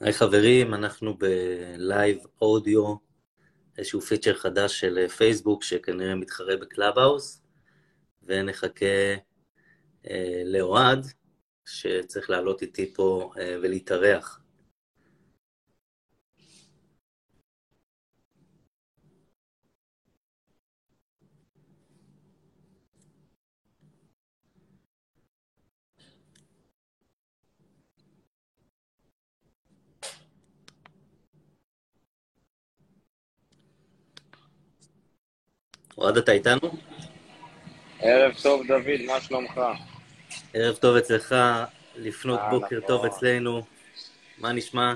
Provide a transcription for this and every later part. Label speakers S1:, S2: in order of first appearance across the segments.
S1: היי חברים, אנחנו ב live audio, איזשהו feature חדש של פייסבוק שכנראה מתחרה ב Clubhouse, ונחכה אה, לאוהד, שצריך לעלות איתי פה אה, ולהתארח. אוהד, אתה איתנו?
S2: ערב טוב, דוד, מה שלומך?
S1: ערב טוב אצלך, לפנות
S2: אה,
S1: בוקר
S2: נכון.
S1: טוב אצלנו. מה נשמע?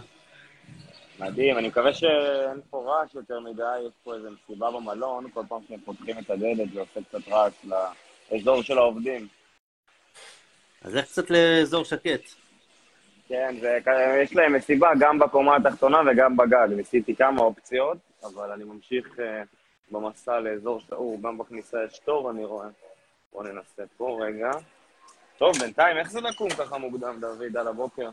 S2: מדהים, אני מקווה שאין פה רעש יותר מדי, יש פה איזו מסיבה במלון, כל פעם שהם פותחים את הדלת זה עושה קצת רעש לאזור של העובדים.
S1: אז לך קצת לאזור שקט.
S2: כן, זה, יש להם מסיבה גם בקומה התחתונה וגם בגג, ניסיתי כמה אופציות, אבל אני ממשיך uh, במסע לאזור שאור, גם בכניסה יש תור, אני רואה. בואו ננסה פה רגע. טוב, בינתיים, איך זה לקום ככה מוקדם, דוד, על הבוקר?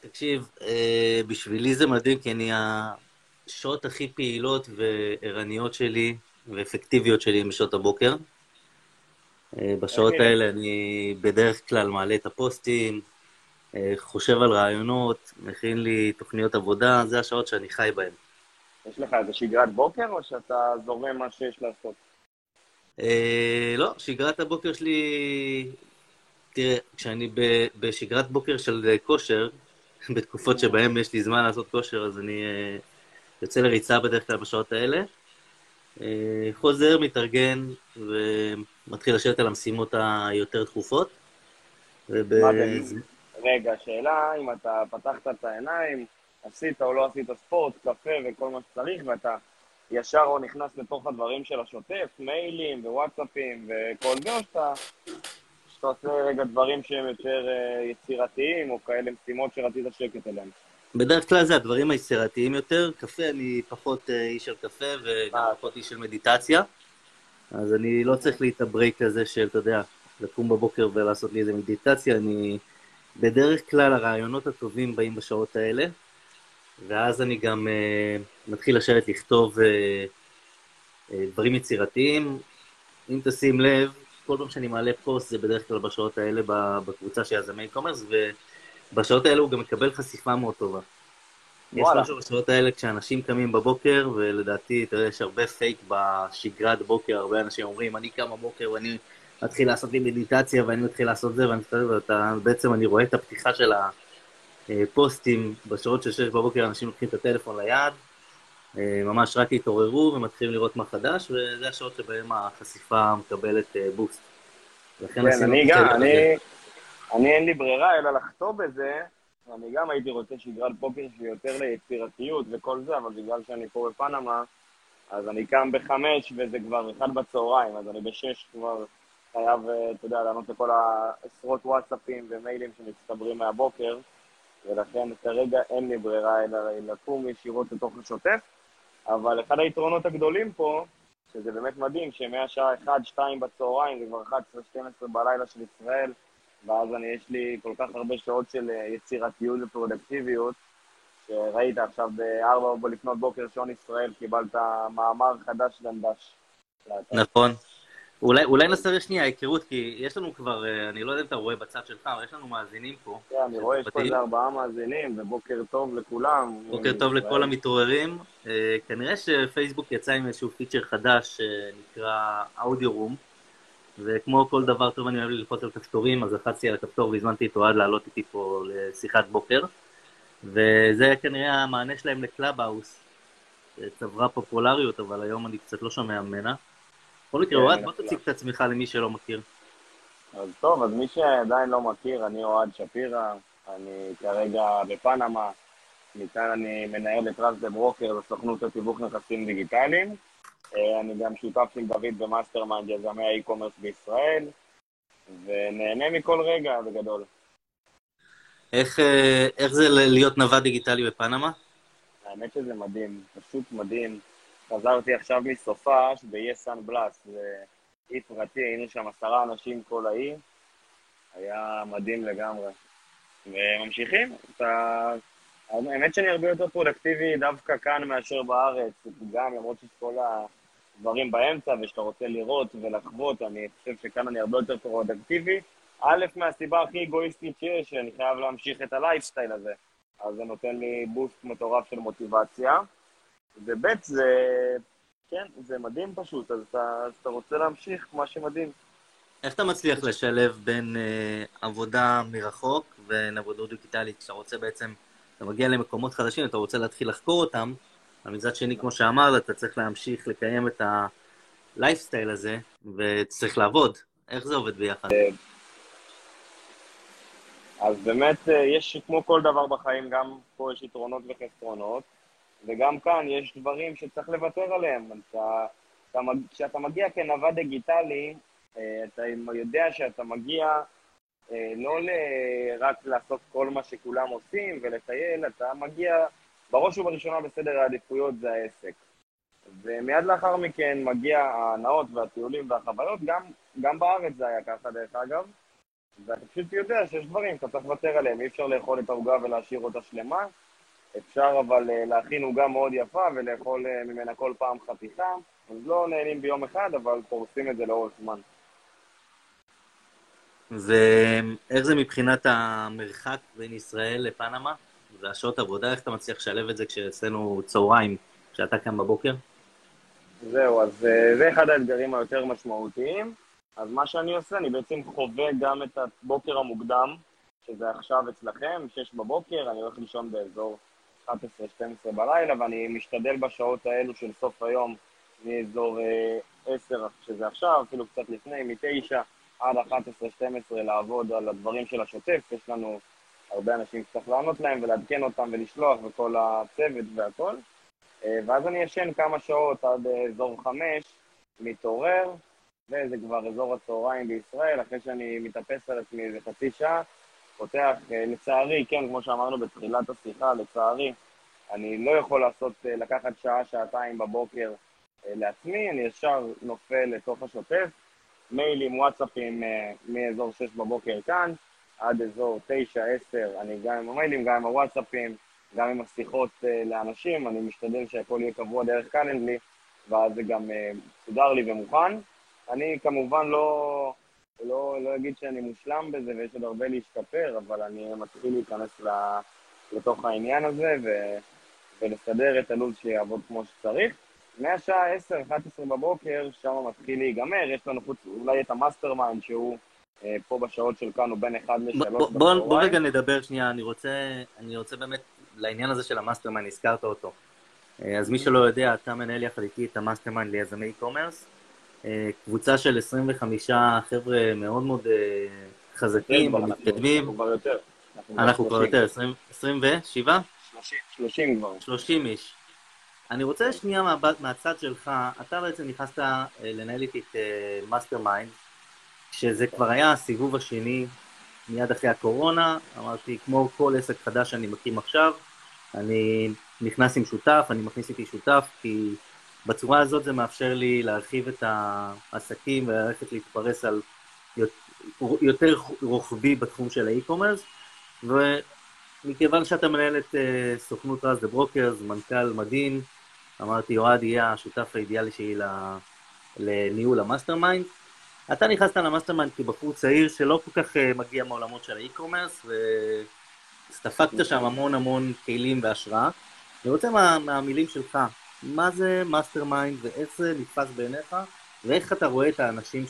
S1: תקשיב, אה, בשבילי זה מדהים, כי אני השעות הכי פעילות וערניות שלי ואפקטיביות שלי הן בשעות הבוקר. אה, בשעות
S2: אוקיי.
S1: האלה אני בדרך כלל מעלה את הפוסטים, אה, חושב על רעיונות, מכין לי תוכניות עבודה, זה השעות שאני חי בהן.
S2: יש לך איזה שגרת בוקר, או שאתה זורם מה שיש לעשות?
S1: אה, לא, שגרת הבוקר שלי... תראה, כשאני בשגרת בוקר של אה, כושר, בתקופות שבהן יש לי זמן לעשות כושר, אז אני אה, יוצא לריצה בדרך כלל בשעות האלה. חוזר, מתארגן ומתחיל לשבת על המשימות היותר דחופות. וב...
S2: רגע, שאלה, אם אתה פתחת את העיניים, עשית או לא עשית ספורט, קפה וכל מה שצריך, ואתה ישר או נכנס לתוך הדברים של השוטף, מיילים ווואטסאפים וכל זה, או שאתה, שאתה עושה רגע דברים שהם יותר אה, יצירתיים, או כאלה משימות שרצית שקט אליהם?
S1: בדרך כלל זה הדברים היצירתיים יותר. קפה, אני פחות אה, איש של קפה וגם
S2: אה.
S1: פחות איש של מדיטציה. אז אני לא צריך לי את הברייק הזה של, אתה יודע, לקום בבוקר ולעשות לי איזה מדיטציה. אני... בדרך כלל הרעיונות הטובים באים בשעות האלה, ואז אני גם אה, מתחיל לשבת לכתוב אה, אה, דברים יצירתיים. אם תשים לב, כל פעם שאני מעלה פוסט זה בדרך כלל בשעות האלה בקבוצה של יזמי commerce, ובשעות האלה הוא גם מקבל חשיפה מאוד טובה. יש
S2: וואלה.
S1: משהו בשעות האלה כשאנשים קמים בבוקר, ולדעתי, אתה יודע, יש הרבה פייק בשגרת בוקר, הרבה אנשים אומרים, אני קם בבוקר ואני מתחיל לעשות לי מדיטציה, ואני מתחיל לעשות זה, ואני מתחיל, ואתה, בעצם אני רואה את הפתיחה של הפוסטים בשעות של שש בבוקר, אנשים לוקחים את הטלפון ליד, אה, ממש רק התעוררו ומתחילים לראות מה חדש, וזה השעות שבהם החשיפה מקבלת אה, בוסט. לכן
S2: כן, אני גם. אני, אני אין לי ברירה אלא לחטוא בזה. אני גם הייתי רוצה שגרת בוקר שהיא יותר ליצירתיות וכל זה, אבל בגלל שאני פה בפנמה, אז אני קם בחמש וזה כבר אחד בצהריים, אז אני בשש כבר חייב, אה, אתה יודע, לענות לכל העשרות וואטסאפים ומיילים שמצטברים מהבוקר, ולכן כרגע אין לי ברירה אלא לקום ישירות לתוך השוטף, אבל אחד היתרונות הגדולים פה, שזה באמת מדהים, שמהשעה 1-2 בצהריים זה כבר 11-12 בלילה של ישראל, ואז אני, יש לי כל כך הרבה שעות של אה, יצירתיות ופרודקטיביות, שראית עכשיו ב-4 לפנות בוקר שעון ישראל, קיבלת מאמר חדש דנדש.
S1: נכון. אולי, אולי נעשה שנייה היכרות, כי יש לנו כבר, אה, אני לא יודע אם אתה רואה בצד שלך, אבל יש לנו מאזינים פה.
S2: כן, אני רואה, יש פה איזה ארבעה מאזינים, ובוקר טוב לכולם.
S1: בוקר טוב לכל המתעוררים. אה, כנראה שפייסבוק יצא עם איזשהו פיצ'ר חדש שנקרא אודיו רום, וכמו כל דבר טוב אני אוהב ללחוץ על כפתורים, אז לחצתי על הכפתור והזמנתי את אוהד לעלות איתי פה לשיחת בוקר, וזה כנראה המענה שלהם ל Clubhouse, שצברה פופולריות, אבל היום אני קצת לא שומע ממנה. בכל מקרה,
S2: כן,
S1: אוהד, בוא. תציג את עצמך למי שלא מכיר.
S2: אז טוב, אז מי שעדיין לא מכיר, אני אוהד שפירא, אני כרגע בפנמה, מכאן אני מנהל את Raz the Broker לסוכנות לתיווך נכסים דיגיטליים. אה, אני גם שותף עם דוד ב mastermind יזמי ה e-commerce בישראל, ונהנה מכל רגע בגדול.
S1: איך, אה, איך זה להיות נווד דיגיטלי בפנמה?
S2: האמת שזה מדהים, פשוט מדהים. חזרתי עכשיו מסופש באיי San Blas, זה אי פרטי, היינו שם עשרה אנשים כל האי, היה מדהים לגמרי. וממשיכים, אתה... האמת שאני הרבה יותר פרודקטיבי דווקא כאן מאשר בארץ, גם למרות שיש כל הדברים באמצע ושאתה רוצה לראות ולחוות, אני חושב שכאן אני הרבה יותר פרודקטיבי. א', מהסיבה הכי אגואיסטית שיש, שאני חייב להמשיך את הלייפסטייל הזה. אז זה נותן לי בוסט מטורף של מוטיבציה. וב', זה, כן, זה מדהים פשוט, אז אתה, אז אתה רוצה להמשיך, מה שמדהים.
S1: איך אתה מצליח לשלב בין uh, עבודה מרחוק ובין עבודה דיגיטלית, כשאתה רוצה בעצם, אתה מגיע למקומות חדשים, אתה רוצה להתחיל לחקור אותם, אבל מצד שני, כמו שאמרת, אתה צריך להמשיך לקיים את הלייפסטייל הזה, וצריך לעבוד. איך זה עובד ביחד? אה,
S2: אז באמת אה, יש, כמו כל דבר בחיים, גם פה יש יתרונות וחסרונות, וגם כאן יש דברים שצריך לוותר עליהם. אתה, אתה, כשאתה מגיע כנווד דיגיטלי, אה, אתה יודע שאתה מגיע אה, לא רק לעשות כל מה שכולם עושים ולטייל, אתה מגיע בראש ובראשונה בסדר העדיפויות זה העסק. ומיד לאחר מכן מגיע ההנאות והטיולים והחוויות, גם, גם בארץ זה היה ככה דרך אגב, ואתה פשוט יודע שיש דברים שאתה צריך לוותר עליהם, אי אפשר לאכול את העוגה ולהשאיר אותה שלמה, אפשר אבל אה, להכין עוגה מאוד יפה ולאכול ממנה כל פעם חתיכה, אז לא נהנים ביום אחד, אבל פורסים את זה לאורך זמן.
S1: ואיך זה מבחינת המרחק בין ישראל לפנמה והשעות עבודה, איך אתה מצליח לשלב את זה כשאצלנו צהריים, כשאתה קם בבוקר?
S2: זהו, אז אה, זה אחד האתגרים היותר משמעותיים. אז מה שאני עושה, אני בעצם חווה גם את הבוקר המוקדם, שזה עכשיו אצלכם, 6 בבוקר, אני הולך לישון באזור 11-12 בלילה, ואני משתדל בשעות האלו של סוף היום, מאזור 10, אה, שזה עכשיו, אפילו קצת לפני, מ-9 עד 11-12 לעבוד על הדברים של השוטף, יש לנו הרבה אנשים שצריך לענות להם ולעדכן אותם ולשלוח וכל הצוות והכל. אה, ואז אני ישן כמה שעות עד אזור 5, מתעורר, וזה כבר אזור הצהריים בישראל, אחרי שאני מתאפס על עצמי איזה חצי שעה, פותח, אה, לצערי, כן, כמו שאמרנו בתחילת השיחה, לצערי, אני לא יכול לעשות, אה, לקחת שעה, שעתיים בבוקר לעצמי, אני ישר נופל לתוך השוטף, מיילים, וואטסאפים אה, מאזור 6 בבוקר כאן, עד אזור 9, 10, אני גם עם המיילים, גם עם הוואטסאפים, גם עם השיחות אה, לאנשים, אני משתדל שהכל יהיה קבוע דרך קלנדלי, ואז זה גם אה, מסודר לי ומוכן. אני כמובן לא, לא, לא אגיד שאני מושלם בזה ויש עוד הרבה להשתפר, אבל אני מתחיל להיכנס לתוך העניין הזה ו, ולסדר את הלו"ז שיעבוד כמו שצריך. מהשעה 10-11 בבוקר, שם מתחיל להיגמר, יש לנו חוץ אולי את ה mastermind שהוא אה, פה בשעות של כאן הוא בין 1 ל-3 בצהריים.
S1: בוא, רגע נדבר שנייה, אני רוצה, אני רוצה באמת, לעניין הזה של ה mastermind, הזכרת אותו. אה, אז מי שלא יודע, אתה מנהל יחד איתי את ה mastermind ליזמי e-commerce, קבוצה של 25 חבר'ה מאוד מאוד אה, חזקים ומתקדמים. אנחנו כבר יותר. אנחנו כבר יותר, 27?
S2: 30. 30 כבר.
S1: 30 איש. אני רוצה שנייה מה, מהצד שלך, אתה בעצם נכנסת אה, לנהל איתי את master uh, mind, שזה כבר היה הסיבוב השני מיד אחרי הקורונה, אמרתי, כמו כל עסק חדש שאני מקים עכשיו, אני נכנס עם שותף, אני מכניס איתי שותף, כי בצורה הזאת זה מאפשר לי להרחיב את העסקים וללכת להתפרס על יותר רוחבי בתחום של ה e-commerce, ומכיוון שאתה מנהל את uh, סוכנות Raz the Brokers, מנכ"ל מדהים, אמרתי, אוהד יהיה השותף האידיאלי שלי לניהול ה mastermind. אתה נכנסת ל mastermind כבחור צעיר שלא כל כך אה, מגיע מעולמות של ה e-commerce, והסתפקת שם המון המון כלים והשראה. אני רוצה מה, מהמילים שלך, מה זה mastermind ואיך זה נתפס בעיניך, ואיך אתה רואה את האנשים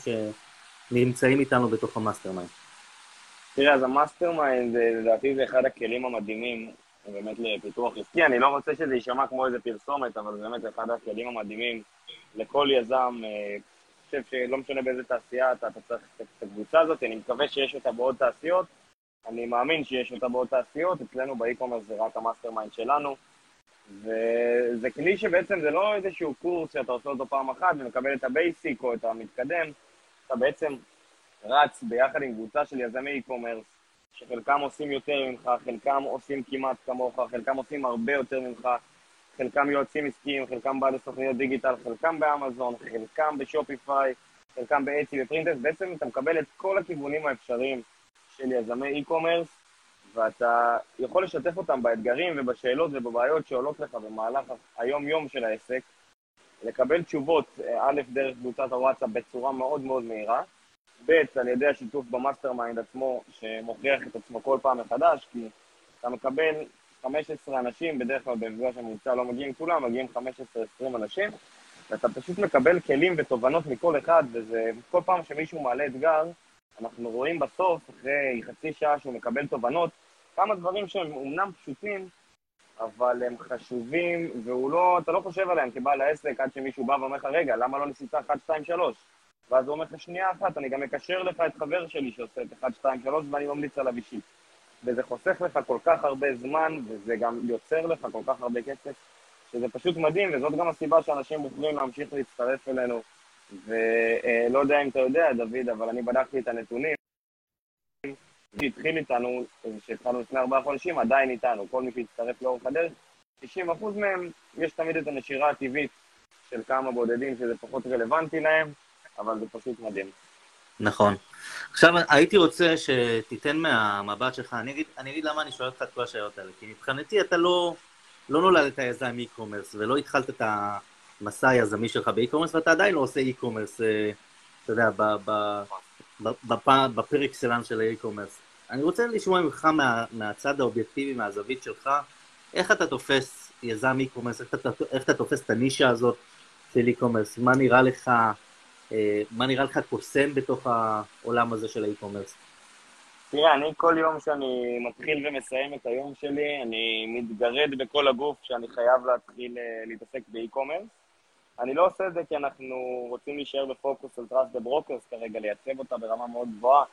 S1: שנמצאים איתנו בתוך ה mastermind.
S2: תראה, אז ה mastermind, אה, לדעתי זה אחד הכלים המדהימים באמת לפיתוח עסקי. אני לא רוצה שזה יישמע כמו איזה פרסומת, אבל זה באמת אחד הכלים המדהימים לכל יזם. אה, אני חושב שלא משנה באיזה תעשייה אתה, אתה צריך את הקבוצה הזאת, אני מקווה שיש אותה בעוד תעשיות. אני מאמין שיש אותה בעוד תעשיות, אצלנו ב e-commerce זה רק ה mastermind שלנו. וזה כלי שבעצם זה לא איזשהו קורס שאתה עושה אותו פעם אחת ומקבל את ה basic או את המתקדם, אתה בעצם רץ ביחד עם קבוצה של יזמי e-commerce שחלקם עושים יותר ממך, חלקם עושים כמעט כמוך, חלקם עושים הרבה יותר ממך, חלקם יועצים עסקיים, חלקם בעלי סוכניות דיגיטל, חלקם באמזון, חלקם ב Shopify, חלקם ב Etsy ו prints, בעצם אתה מקבל את כל הכיוונים האפשריים של יזמי e-commerce, ואתה יכול לשתף אותם באתגרים ובשאלות ובבעיות שעולות לך במהלך היום-יום של העסק, לקבל תשובות, אה, א', דרך קבוצת הוואטסאפ בצורה מאוד מאוד מהירה, ב', על ידי השיתוף ב mastermind עצמו, שמוכיח את עצמו כל פעם מחדש, כי אתה מקבל 15 אנשים, בדרך כלל במפגש הממוצע לא מגיעים כולם, מגיעים 15-20 אנשים, ואתה פשוט מקבל כלים ותובנות מכל אחד, וזה כל פעם שמישהו מעלה אתגר, אנחנו רואים בסוף, אחרי חצי שעה שהוא מקבל תובנות, כמה דברים שהם אומנם פשוטים, אבל הם חשובים, והוא לא, אתה לא חושב עליהם כבעל העסק עד שמישהו בא ואומר לך, רגע, למה לא ניסית 1, 2, 3? ואז הוא אומר לך, שנייה אחת, אני גם מקשר לך את חבר שלי שעושה את 1, 2, 3, ואני ממליץ עליו אישית. וזה חוסך לך כל כך הרבה זמן, וזה גם יוצר לך כל כך הרבה כסף, שזה פשוט מדהים, וזאת גם הסיבה שאנשים בוחרים להמשיך להצטרף אלינו. ולא יודע אם אתה יודע, דוד, אבל אני בדקתי את הנתונים. שהתחיל איתנו, שהתחלנו לפני ארבעה חודשים, עדיין איתנו. כל מי שהצטרף לאורך הדרך, 90% מהם, יש תמיד את הנשירה הטבעית של כמה בודדים שזה פחות רלוונטי להם, אבל זה פשוט מדהים.
S1: נכון. עכשיו, הייתי רוצה שתיתן מהמבט שלך, אני אגיד, אני אגיד למה אני שואל אותך את כל השאלות האלה, כי מבחינתי אתה לא, לא נולדת יזם e-commerce ולא התחלת את המסע היזמי שלך ב e-commerce, ואתה עדיין לא עושה e-commerce, אה, אתה יודע, ב par excellence של ה e-commerce. אני רוצה לשמוע ממך מה, מהצד האובייקטיבי, מהזווית שלך, איך אתה תופס יזם e-commerce, איך, איך אתה תופס את הנישה הזאת של e-commerce, מה נראה לך אה, מה נראה לך קוסם בתוך העולם הזה של ה e-commerce?
S2: תראה, אני כל יום שאני מתחיל ומסיים את היום שלי, אני מתגרד בכל הגוף שאני חייב להתחיל אה, להתעסק ב e-commerce. אני לא עושה את זה כי אנחנו רוצים להישאר בפוקוס על Trust the Brokers כרגע, לייצב אותה ברמה מאוד גבוהה,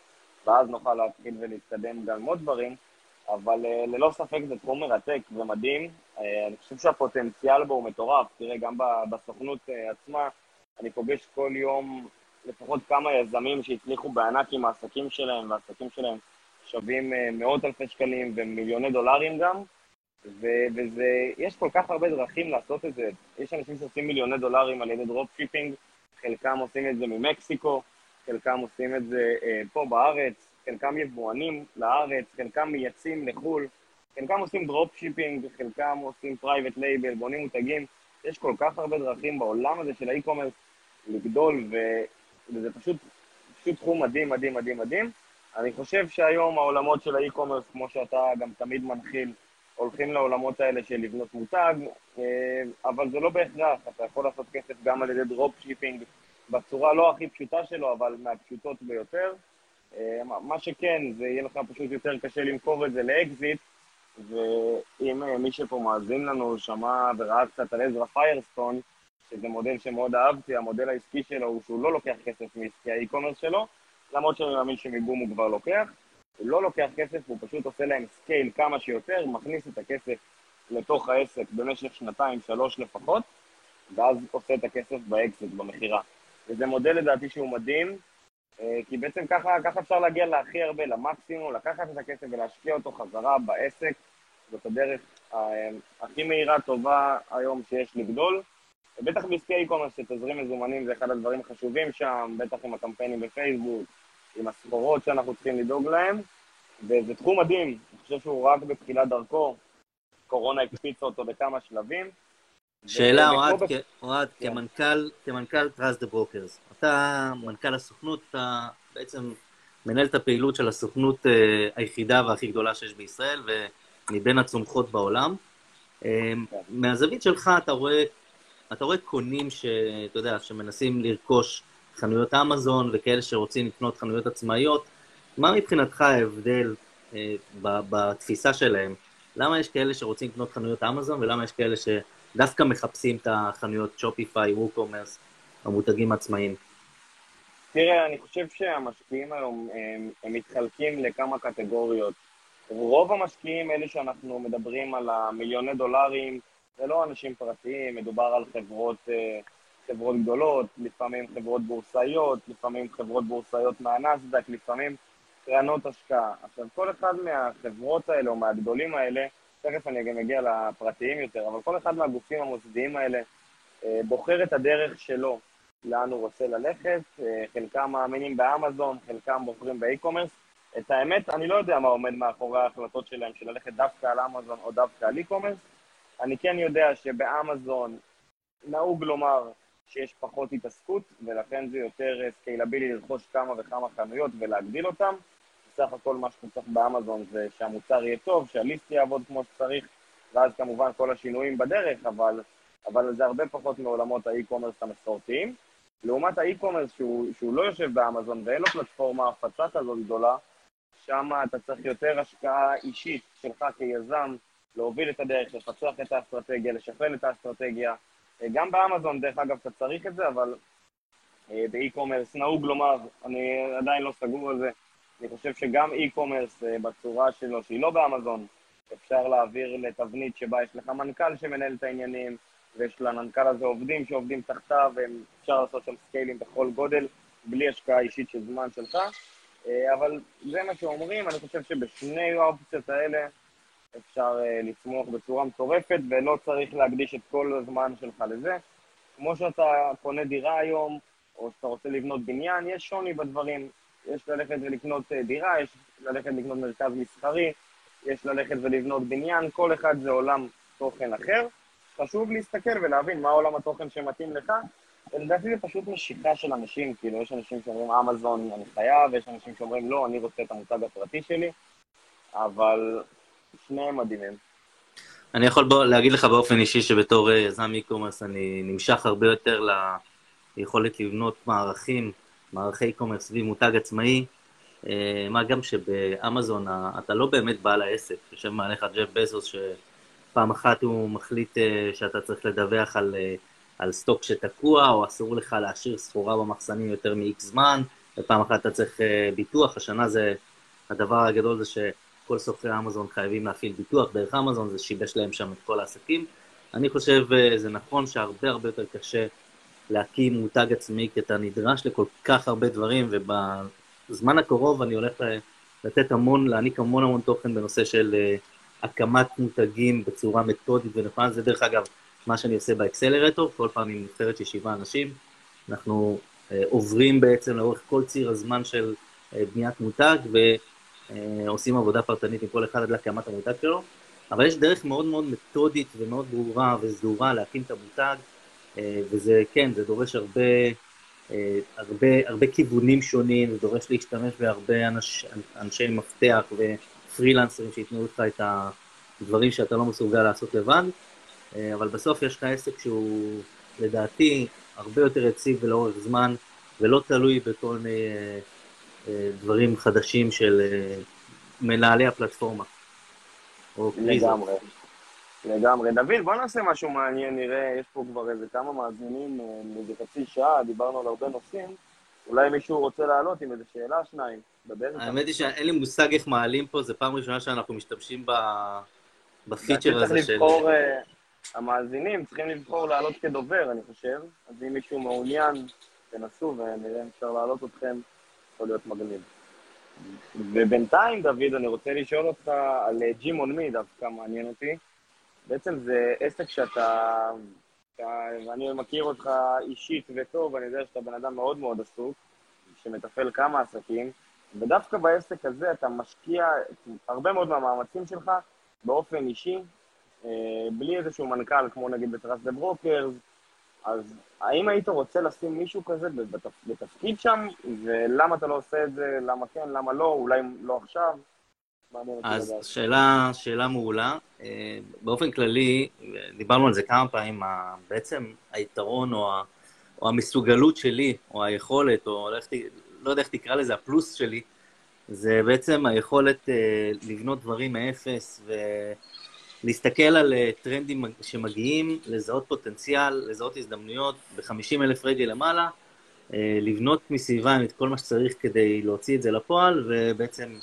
S2: ואז נוכל להתחיל ולהתקדם גם עוד דברים, אבל אה, ללא ספק זה תחום מרתק ומדהים. אני חושב שהפוטנציאל בו הוא מטורף. תראה, גם בסוכנות עצמה, אני פוגש כל יום לפחות כמה יזמים שהצליחו בענק עם העסקים שלהם, והעסקים שלהם שווים אה, מאות אלפי שקלים ומיליוני דולרים גם, ו- וזה, יש כל כך הרבה דרכים לעשות את זה. יש אנשים שעושים מיליוני דולרים על ידי dropshipping, חלקם עושים את זה ממקסיקו, חלקם עושים את זה אה, פה בארץ, חלקם יבואנים לארץ, חלקם מייצאים לחו"ל, חלקם עושים dropshipping, חלקם עושים private label, בונים מותגים. יש כל כך הרבה דרכים בעולם הזה של ה e-commerce לגדול, ו... וזה פשוט, פשוט תחום מדהים, מדהים, מדהים, מדהים. אני חושב שהיום העולמות של ה e-commerce, כמו שאתה גם תמיד מנחיל, הולכים לעולמות האלה של לבנות מותג, אה, אבל זה לא בהכרח, אתה יכול לעשות כסף גם על ידי dropshipping בצורה לא הכי פשוטה שלו, אבל מהפשוטות ביותר. אה, מה שכן, זה יהיה לך פשוט יותר קשה למכור את זה לאקזיט, ואם אה, מי שפה מאזין לנו שמע וראה קצת על Ezra Firestone, שזה מודל שמאוד אהבתי, המודל העסקי שלו הוא שהוא לא לוקח כסף מעסקי ה e-commerce שלו, למרות שאני מאמין שמבום הוא כבר לוקח, הוא לא לוקח כסף, הוא פשוט עושה להם scale כמה שיותר, מכניס את הכסף לתוך העסק במשך שנתיים, שלוש לפחות, ואז עושה את הכסף באקזיט, במכירה. וזה מודל לדעתי שהוא מדהים, אה, כי בעצם ככה, ככה אפשר להגיע להכי הרבה, למקסימום, לקחת את הכסף ולהשקיע אותו חזרה בעסק, זאת הדרך אה, הכי מהירה, טובה היום שיש לגדול. ובטח בעסקי e-commerce שתזרים מזומנים זה אחד הדברים החשובים שם, בטח עם הקמפיינים בפייסבוק, עם הסחורות שאנחנו צריכים לדאוג להם, וזה תחום מדהים, אני חושב שהוא רק בתחילת דרכו, קורונה הקפיצה אותו בכמה שלבים.
S1: שאלה, אוהד, אוהד, כן. כמנכ"ל, כמנכ"ל Trust the Brokers, אתה מנכ"ל הסוכנות, אתה בעצם מנהל את הפעילות של הסוכנות אה, היחידה והכי גדולה שיש בישראל, ומבין הצומחות בעולם. אה, כן. מהזווית שלך אתה רואה אתה רואה קונים שאתה יודע, שמנסים לרכוש חנויות אמזון וכאלה שרוצים לקנות חנויות עצמאיות, מה מבחינתך ההבדל אה, בתפיסה שלהם? למה יש כאלה שרוצים לקנות חנויות אמזון ולמה יש כאלה שדווקא מחפשים את החנויות שופיפיי, ווקומרס, המותגים העצמאיים?
S2: תראה, אני חושב שהמשקיעים היום הם, הם מתחלקים לכמה קטגוריות. רוב המשקיעים, אלה שאנחנו מדברים על המיליוני דולרים, זה לא אנשים פרטיים, מדובר על חברות, אה, חברות גדולות, לפעמים חברות בורסאיות, לפעמים חברות בורסאיות מהנסדק, לפעמים קרנות השקעה. עכשיו, כל אחד מהחברות האלה או מהגדולים האלה, תכף אני גם אגיע לפרטיים יותר, אבל כל אחד מהגופים המוסדיים האלה אה, בוחר את הדרך שלו, לאן הוא רוצה ללכת, אה, חלקם מאמינים באמזון, חלקם בוחרים באי-קומרס, את האמת, אני לא יודע מה עומד מאחורי ההחלטות שלהם של ללכת דווקא על אמזון או דווקא על e-commerce. אני כן יודע שבאמזון נהוג לומר שיש פחות התעסקות, ולכן זה יותר סקיילבילי לרכוש כמה וכמה חנויות ולהגדיל אותם. בסך הכל מה שאתה צריך באמזון זה שהמוצר יהיה טוב, שה list יעבוד כמו שצריך, ואז כמובן כל השינויים בדרך, אבל, אבל זה הרבה פחות מעולמות ה e-commerce המסורתיים. לעומת ה e-commerce שהוא, שהוא לא יושב באמזון ואין לו פלטפורמה הפצה כזאת גדולה, שם אתה צריך יותר השקעה אישית שלך כיזם, להוביל את הדרך, לפצח את האסטרטגיה, לשכלל את האסטרטגיה. גם באמזון, דרך אגב, אתה צריך את זה, אבל אה, ב e-commerce נהוג לומר, אני עדיין לא סגור על זה, אני חושב שגם e-commerce אה, בצורה שלו, שהיא לא באמזון, אפשר להעביר לתבנית שבה יש לך מנכ"ל שמנהל את העניינים, ויש למנכ"ל הזה עובדים שעובדים תחתיו, ואפשר לעשות שם סקיילים בכל גודל, בלי השקעה אישית של זמן שלך. אה, אבל זה מה שאומרים, אני חושב שבשני האופציות האלה אפשר אה, לצמוח בצורה מטורפת, ולא צריך להקדיש את כל הזמן שלך לזה. כמו שאתה קונה דירה היום, או שאתה רוצה לבנות בניין, יש שוני בדברים. יש ללכת ולקנות אה, דירה, יש ללכת לקנות מרכז מסחרי, יש ללכת ולבנות בניין, כל אחד זה עולם תוכן אחר. חשוב להסתכל ולהבין מה עולם התוכן שמתאים לך, ולדעתי זה פשוט משיכה של אנשים, כאילו יש אנשים שאומרים אמזון אני חייב, ויש אנשים שאומרים לא, אני רוצה את המותג הפרטי שלי, אבל שניהם מדהימים.
S1: אני יכול בוא, להגיד לך באופן אישי שבתור אה, יזם e-commerce אני נמשך הרבה יותר ליכולת לבנות מערכים, מערכי e-commerce סביב מותג עצמאי, אה, מה גם שבאמזון אתה לא באמת בעל העסק, יושב מעליך ג'ף בזוס שפעם אחת הוא מחליט אה, שאתה צריך לדווח על, על סטוק שתקוע, או אסור לך להשאיר סחורה במחסנים יותר מ-X זמן, ופעם אחת אתה צריך ביטוח, השנה זה, הדבר הגדול זה ש... כל סוכרי אמזון חייבים להפעיל ביטוח דרך אמזון, זה שיבש להם שם את כל העסקים. אני חושב אה, זה נכון שהרבה הרבה יותר קשה להקים מותג עצמי, כי אתה נדרש לכל כך הרבה דברים, ובזמן הקרוב אני הולך לתת המון, להעניק המון המון תוכן בנושא של אה, הקמת מותגים בצורה מתודית ונכונה. זה דרך אגב מה שאני עושה באקסלרטור, כל פעם עם נבחרת של שבעה אנשים. אנחנו אה, עוברים בעצם לאורך כל ציר הזמן של בניית מותג, ו... אה, עושים עבודה פרטנית עם כל אחד עד להקמת המותג שלו, אבל יש דרך מאוד מאוד מתודית ומאוד ברורה וסדורה להקים את המותג, אה, וזה, כן, זה דורש הרבה, אה, הרבה, הרבה כיוונים שונים, זה דורש להשתמש בהרבה אנש, אנשי מפתח ופרילנסרים שייתנו לך את הדברים שאתה לא מסוגל לעשות לבד, אבל בסוף יש לך עסק שהוא, לדעתי, הרבה יותר יציב ולאורך זמן, ולא תלוי בכל מיני... דברים חדשים של אה, מנהלי הפלטפורמה.
S2: לגמרי. לגמרי. דוד, בוא נעשה משהו מעניין, נראה, יש פה כבר איזה כמה מאזינים, איזה אה, חצי שעה, דיברנו על הרבה נושאים. אולי מישהו רוצה לעלות עם איזה שאלה, שניים.
S1: האמת היא שאין לי מושג איך מעלים פה, זו פעם ראשונה שאנחנו משתמשים בפיצ'ר הזה של... לבחור,
S2: אה, המאזינים צריכים לבחור לעלות כדובר, אני חושב. אז אם מישהו מעוניין, תנסו ונראה אם אפשר להעלות אתכם. יכול להיות מגניב. ובינתיים, דוד, אני רוצה לשאול אותך על ג'ים און מי, דווקא מעניין אותי. בעצם זה עסק שאתה, ואני מכיר אותך אישית וטוב, אני יודע שאתה בן אדם מאוד מאוד עסוק, שמתפעל כמה עסקים, ודווקא בעסק הזה אתה משקיע הרבה מאוד מהמאמצים שלך באופן אישי, אה, בלי איזשהו מנכ"ל, כמו נגיד ב Trust the Brokers, אז האם היית רוצה לשים מישהו כזה בתפ... בתפקיד שם, ולמה אתה לא עושה את זה, למה כן, למה לא, אולי לא עכשיו?
S1: אז שאלה, שאלה מעולה. אה, באופן כללי, דיברנו על זה כמה פעמים, בעצם היתרון או, ה, או המסוגלות שלי, או היכולת, או לא, לא יודע איך תקרא לזה, הפלוס שלי, זה בעצם היכולת אה, לבנות דברים מאפס, ו... להסתכל על אה, טרנדים שמגיעים, לזהות פוטנציאל, לזהות הזדמנויות ב-50 אלף רגל למעלה, אה, לבנות מסביבם את כל מה שצריך כדי להוציא את זה לפועל, ובעצם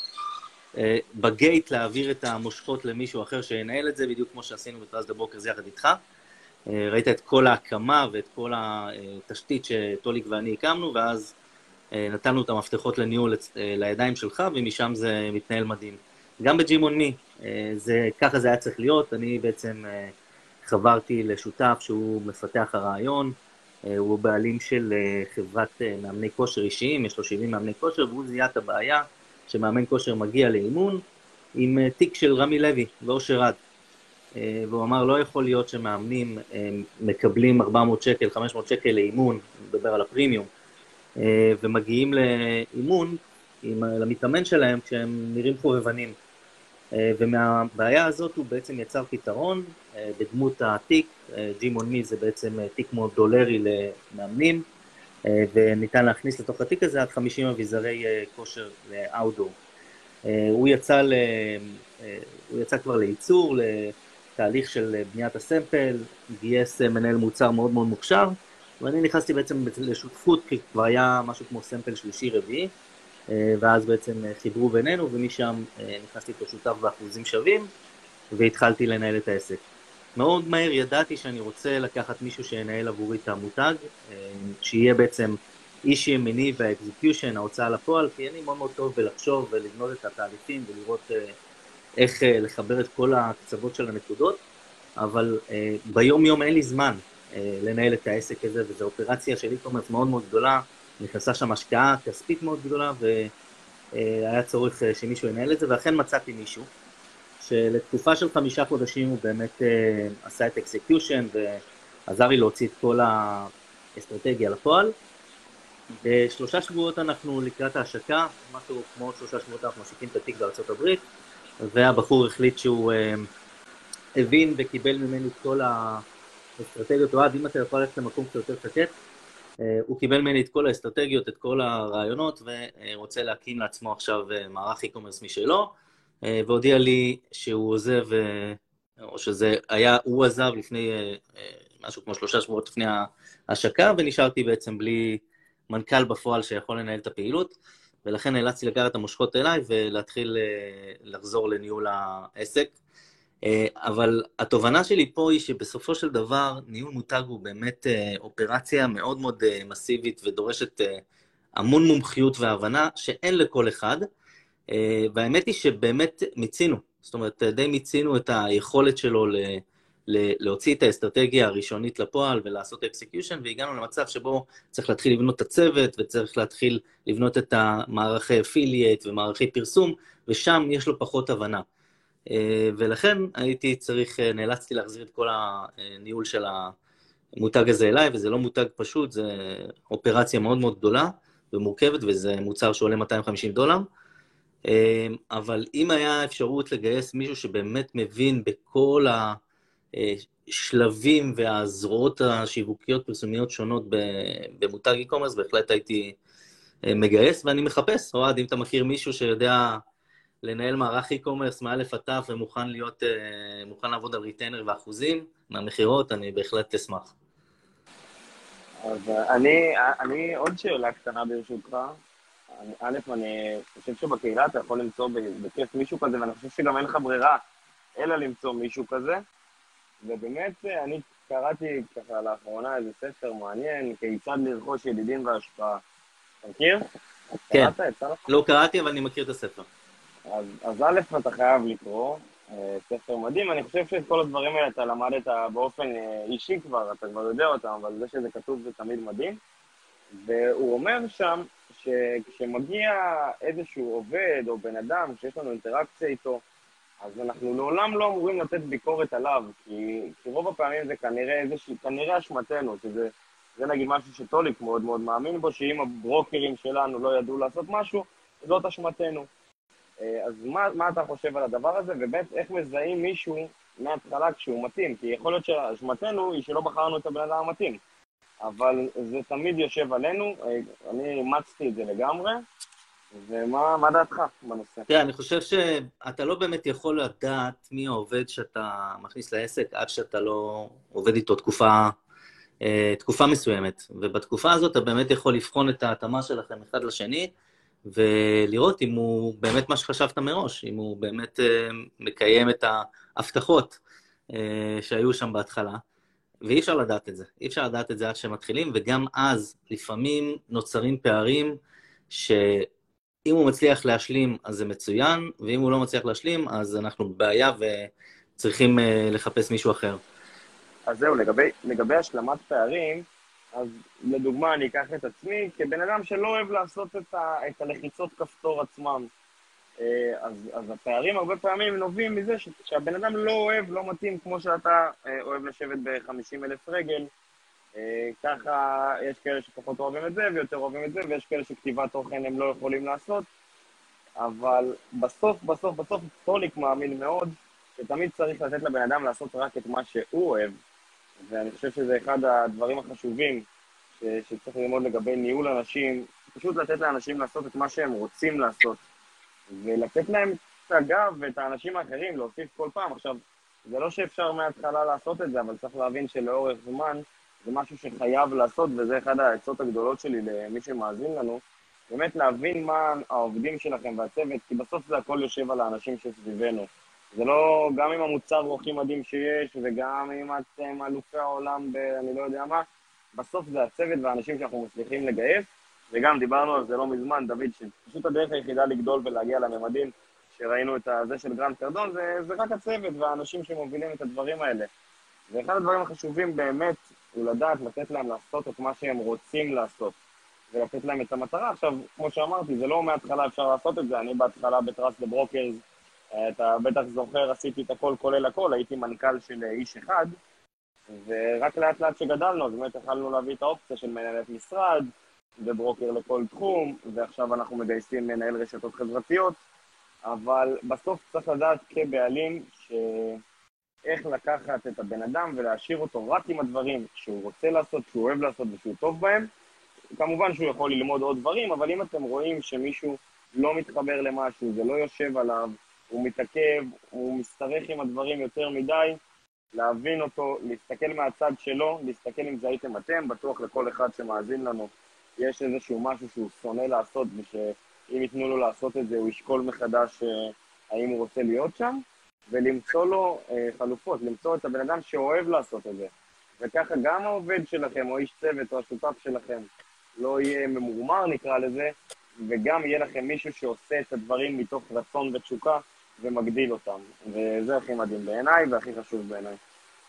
S1: אה, ב gate להעביר את המושכות למישהו אחר שינהל את זה, בדיוק כמו שעשינו ב Trust the Brokers יחד איתך. ראית את כל ההקמה ואת כל התשתית שטוליק ואני הקמנו, ואז נתנו את המפתחות לניהול לידיים שלך, ומשם זה מתנהל מדהים. גם בג'ימון מי, אה, זה, ככה זה היה צריך להיות, אני בעצם אה, חברתי לשותף שהוא מפתח הרעיון, אה, הוא בעלים של חברת מאמני כושר אישיים, יש לו 70 מאמני כושר, והוא זיהה את הבעיה שמאמן כושר מגיע לאימון עם תיק של רמי לוי ואושר רד. והוא אמר, לא יכול להיות שמאמנים מקבלים 400 שקל, 500 שקל לאימון, אני מדבר על הפרימיום, ומגיעים לאימון עם, למתאמן שלהם כשהם נראים חובבנים. אה, ומהבעיה הזאת הוא בעצם יצר פתרון אה, בדמות התיק, ג'ימון מי זה בעצם אה, תיק מודולרי למאמנים, וניתן להכניס לתוך התיק הזה עד 50 אביזרי כושר לאאוטדור. הוא יצא, ל... הוא יצא כבר לייצור, לתהליך של בניית הסמפל, גייס מנהל מוצר מאוד מאוד מוכשר, ואני נכנסתי בעצם לשותפות, כי כבר היה משהו כמו סמפל שלישי-רביעי, אה, ואז בעצם אה, חיברו בינינו, ומשם אה, נכנסתי איתו שותף באחוזים שווים, והתחלתי לנהל את העסק. מאוד מהר ידעתי שאני רוצה לקחת מישהו שינהל עבורי את המותג, שיהיה בעצם איש ימיני וה execution, ההוצאה לפועל, כי אני מאוד מאוד טוב בלחשוב ולבנות את התהליכים ולראות איך לחבר את כל הקצוות של הנקודות, אבל ביום יום אין לי זמן לנהל את העסק הזה, וזו אופרציה של e-commerce מאוד מאוד גדולה, נכנסה שם השקעה כספית מאוד גדולה, והיה צורך אה, שמישהו ינהל את זה, ואכן מצאתי מישהו, שלתקופה של חמישה חודשים הוא באמת אה, עשה את execution, ועזר לי להוציא את כל האסטרטגיה לפועל. בשלושה שבועות אנחנו לקראת ההשקה, משהו כמו שלושה שבועות אנחנו משיקים את התיק בארצות הברית, והבחור החליט שהוא אה, הבין וקיבל ממני את כל האסטרטגיות, אוהד, אם אתה יכול ללכת למקום קצת יותר שקט, הוא קיבל ממני את כל האסטרטגיות, את כל הרעיונות, ורוצה להקים לעצמו עכשיו אה, מערך e-commerce משלו, אה, והודיע לי שהוא עוזב, או שזה היה, הוא עזב לפני משהו כמו שלושה שבועות לפני ההשקה, ונשארתי בעצם בלי מנכ"ל בפועל שיכול לנהל את הפעילות, ולכן נאלצתי לקחת את המושכות אליי ולהתחיל לחזור לניהול העסק. אה, אבל התובנה שלי פה היא שבסופו של דבר ניהול מותג הוא באמת אה, אופרציה מאוד מאוד אה, מסיבית ודורשת המון מומחיות והבנה שאין לכל אחד, והאמת היא שבאמת מיצינו, זאת אומרת, די מיצינו את היכולת שלו ל... להוציא את האסטרטגיה הראשונית לפועל ולעשות execution, והגענו למצב שבו צריך להתחיל לבנות את הצוות, וצריך להתחיל לבנות את המערכי affiliate ומערכי פרסום, ושם יש לו פחות הבנה. אה, ולכן הייתי צריך, אה, נאלצתי להחזיר את כל הניהול של המותג הזה אליי, וזה לא מותג פשוט, זה אופרציה מאוד מאוד גדולה ומורכבת, וזה מוצר שעולה 250 דולר. אה, אבל אם היה אפשרות לגייס מישהו שבאמת מבין בכל השלבים והזרועות השיווקיות פרסומיות שונות במותג e-commerce, בהחלט הייתי מגייס, ואני מחפש, אוהד, אם אתה מכיר מישהו שיודע לנהל מערך e-commerce מאלף עד תף ומוכן להיות, אה, מוכן לעבוד על ריטיינר ואחוזים מהמכירות, אני בהחלט אשמח.
S2: אז אה, אני, אני עוד שאלה קטנה ברשותך. א', אני חושב שבקהילה אתה יכול למצוא בכיף מישהו כזה, ואני חושב שגם אין לך ברירה אלא למצוא מישהו כזה. ובאמת, אה, אני קראתי ככה לאחרונה איזה ספר מעניין, כיצד לרכוש ידידים והשפעה. מכיר?
S1: כן. קראת? לא קראתי, אבל אני מכיר את הספר.
S2: אז, אז א', אתה חייב לקרוא, אה, ספר מדהים. אני חושב שאת כל הדברים האלה אתה למדת באופן אה, אישי כבר, אתה כבר יודע אותם, אבל זה שזה כתוב זה תמיד מדהים. והוא אומר שם שכשמגיע איזשהו עובד או בן אדם שיש לנו אינטראקציה איתו, אז אנחנו לעולם לא אמורים לתת ביקורת עליו, כי, כי רוב הפעמים זה כנראה איזושהי, כנראה אשמתנו, שזה זה נגיד משהו שטוליק מאוד מאוד מאמין בו, שאם הברוקרים שלנו לא ידעו לעשות משהו, זאת אשמתנו. אה, אז מה, מה אתה חושב על הדבר הזה, ובאמת איך מזהים מישהו מההתחלה כשהוא מתאים? כי יכול להיות שאשמתנו היא שלא בחרנו את הבן אדם המתאים, אבל זה תמיד יושב עלינו, אה, אני אימצתי את זה לגמרי, ומה דעתך בנושא?
S1: תראה, אני חושב שאתה לא באמת יכול לדעת מי העובד שאתה מכניס לעסק עד שאתה לא עובד איתו תקופה, אה, תקופה מסוימת, ובתקופה הזאת אתה באמת יכול לבחון את ההתאמה שלכם אחד לשני, ולראות אם הוא באמת מה שחשבת מראש, אם הוא באמת uh, מקיים את ההבטחות uh, שהיו שם בהתחלה. ואי אפשר לדעת את זה. אי אפשר לדעת את זה עד שמתחילים, וגם אז לפעמים נוצרים פערים שאם הוא מצליח להשלים אז זה מצוין, ואם הוא לא מצליח להשלים אז אנחנו בבעיה וצריכים uh, לחפש מישהו אחר.
S2: אז זהו, לגבי, לגבי השלמת פערים, אז לדוגמה, אני אקח את עצמי כבן אדם שלא אוהב לעשות את, ה, את הלחיצות כפתור עצמם. אה, אז, אז הפערים הרבה פעמים נובעים מזה ש, שהבן אדם לא אוהב, לא מתאים כמו שאתה אה, אוהב לשבת ב-50 אלף רגל. אה, ככה יש כאלה שפחות אוהבים את זה ויותר אוהבים את זה, ויש כאלה שכתיבת תוכן הם לא יכולים לעשות. אבל בסוף, בסוף, בסוף, טוליק מאמין מאוד שתמיד צריך לתת לבן אדם לעשות רק את מה שהוא אוהב. ואני חושב שזה אחד הדברים החשובים ש, שצריך ללמוד לגבי ניהול אנשים, פשוט לתת לאנשים לעשות את מה שהם רוצים לעשות. ולתת להם את הגב ואת האנשים האחרים, להוסיף כל פעם. עכשיו, זה לא שאפשר מההתחלה לעשות את זה, אבל צריך להבין שלאורך זמן זה משהו שחייב לעשות, וזה אחד העצות הגדולות שלי למי שמאזין לנו, באמת להבין מה העובדים שלכם והצוות, כי בסוף זה הכל יושב על האנשים שסביבנו. זה לא, גם עם המוצר הכי מדהים שיש, וגם אם אתם אלופי העולם ב... אני לא יודע מה, בסוף זה הצוות והאנשים שאנחנו מצליחים לגייס, וגם דיברנו על זה לא מזמן, דוד, שפשוט הדרך היחידה לגדול ולהגיע לממדים שראינו את הזה של Grant Cardone, זה, זה רק הצוות והאנשים שמובילים את הדברים האלה. ואחד הדברים החשובים באמת הוא לדעת לתת להם לעשות את מה שהם רוצים לעשות, ולתת להם את המטרה. עכשיו, כמו שאמרתי, זה לא מההתחלה אפשר לעשות את זה, אני בהתחלה ב Trust the Brokers, אתה בטח זוכר, עשיתי את הכל כולל הכל, הייתי מנכ"ל של איש אחד, ורק לאט לאט שגדלנו, אז באמת יכלנו להביא את האופציה של מנהלת משרד, וברוקר לכל תחום, ועכשיו אנחנו מגייסים מנהל רשתות חברתיות, אבל בסוף צריך לדעת כבעלים ש... איך לקחת את הבן אדם ולהשאיר אותו רק עם הדברים שהוא רוצה לעשות, שהוא אוהב לעשות ושהוא טוב בהם. כמובן שהוא יכול ללמוד עוד דברים, אבל אם אתם רואים שמישהו לא מתחבר למשהו, זה לא יושב עליו, הוא מתעכב, הוא משתרך עם הדברים יותר מדי, להבין אותו, להסתכל מהצד שלו, להסתכל אם זה הייתם אתם, בטוח לכל אחד שמאזין לנו יש איזשהו משהו שהוא שונא לעשות, ושאם ייתנו לו לעשות את זה, הוא ישקול מחדש אה, האם הוא רוצה להיות שם, ולמצוא לו אה, חלופות, למצוא את הבן אדם שאוהב לעשות את זה. וככה גם העובד שלכם, או איש צוות, או השותף שלכם, לא יהיה ממורמר, נקרא לזה, וגם יהיה לכם מישהו שעושה את הדברים מתוך רצון ותשוקה ומגדיל אותם. וזה הכי מדהים בעיניי והכי חשוב בעיניי.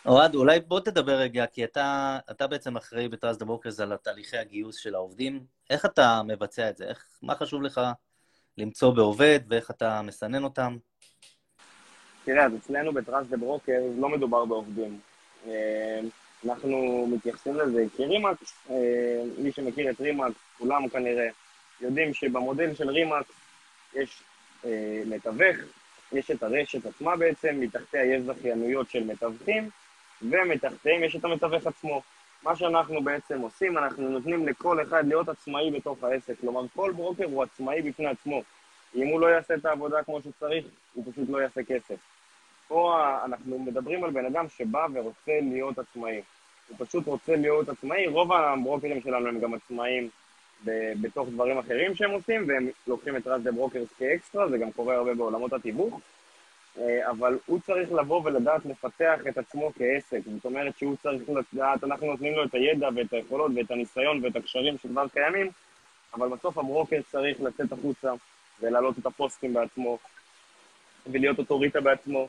S1: אוהד, אולי בוא תדבר רגע, כי אתה, אתה בעצם אחראי ב Trust the Brokers על תהליכי הגיוס של העובדים. איך אתה מבצע את זה? איך, מה חשוב לך למצוא בעובד ואיך אתה מסנן אותם?
S2: תראה, אז אצלנו ב Trust the Brokers לא מדובר בעובדים. אה, אנחנו מתייחסים לזה כרימקס, אה, מי שמכיר את רימקס, כולם כנראה יודעים שבמודל של רימקס יש אה, מתווך, יש את הרשת עצמה בעצם, מתחתיה יש זכיינויות של מתווכים, ומתחתיהם יש את המתווך עצמו. מה שאנחנו בעצם עושים, אנחנו נותנים לכל אחד להיות עצמאי בתוך העסק. כלומר, כל ברוקר הוא עצמאי בפני עצמו. אם הוא לא יעשה את העבודה כמו שצריך, הוא פשוט לא יעשה כסף. פה אנחנו מדברים על בן אדם שבא ורוצה להיות עצמאי. הוא פשוט רוצה להיות עצמאי. רוב הברוקרים שלנו הם גם עצמאים בתוך דברים אחרים שהם עושים, והם לוקחים את Trust the Brokers כאקסטרה, זה גם קורה הרבה בעולמות התיווך. אה, אבל הוא צריך לבוא ולדעת לפתח את עצמו כעסק. זאת אומרת שהוא צריך לדעת, אנחנו נותנים לו את הידע ואת היכולות ואת הניסיון ואת הקשרים שכבר קיימים, אבל בסוף הברוקר צריך לצאת החוצה ולהעלות את הפוסטים בעצמו, ולהיות אוטוריטה בעצמו,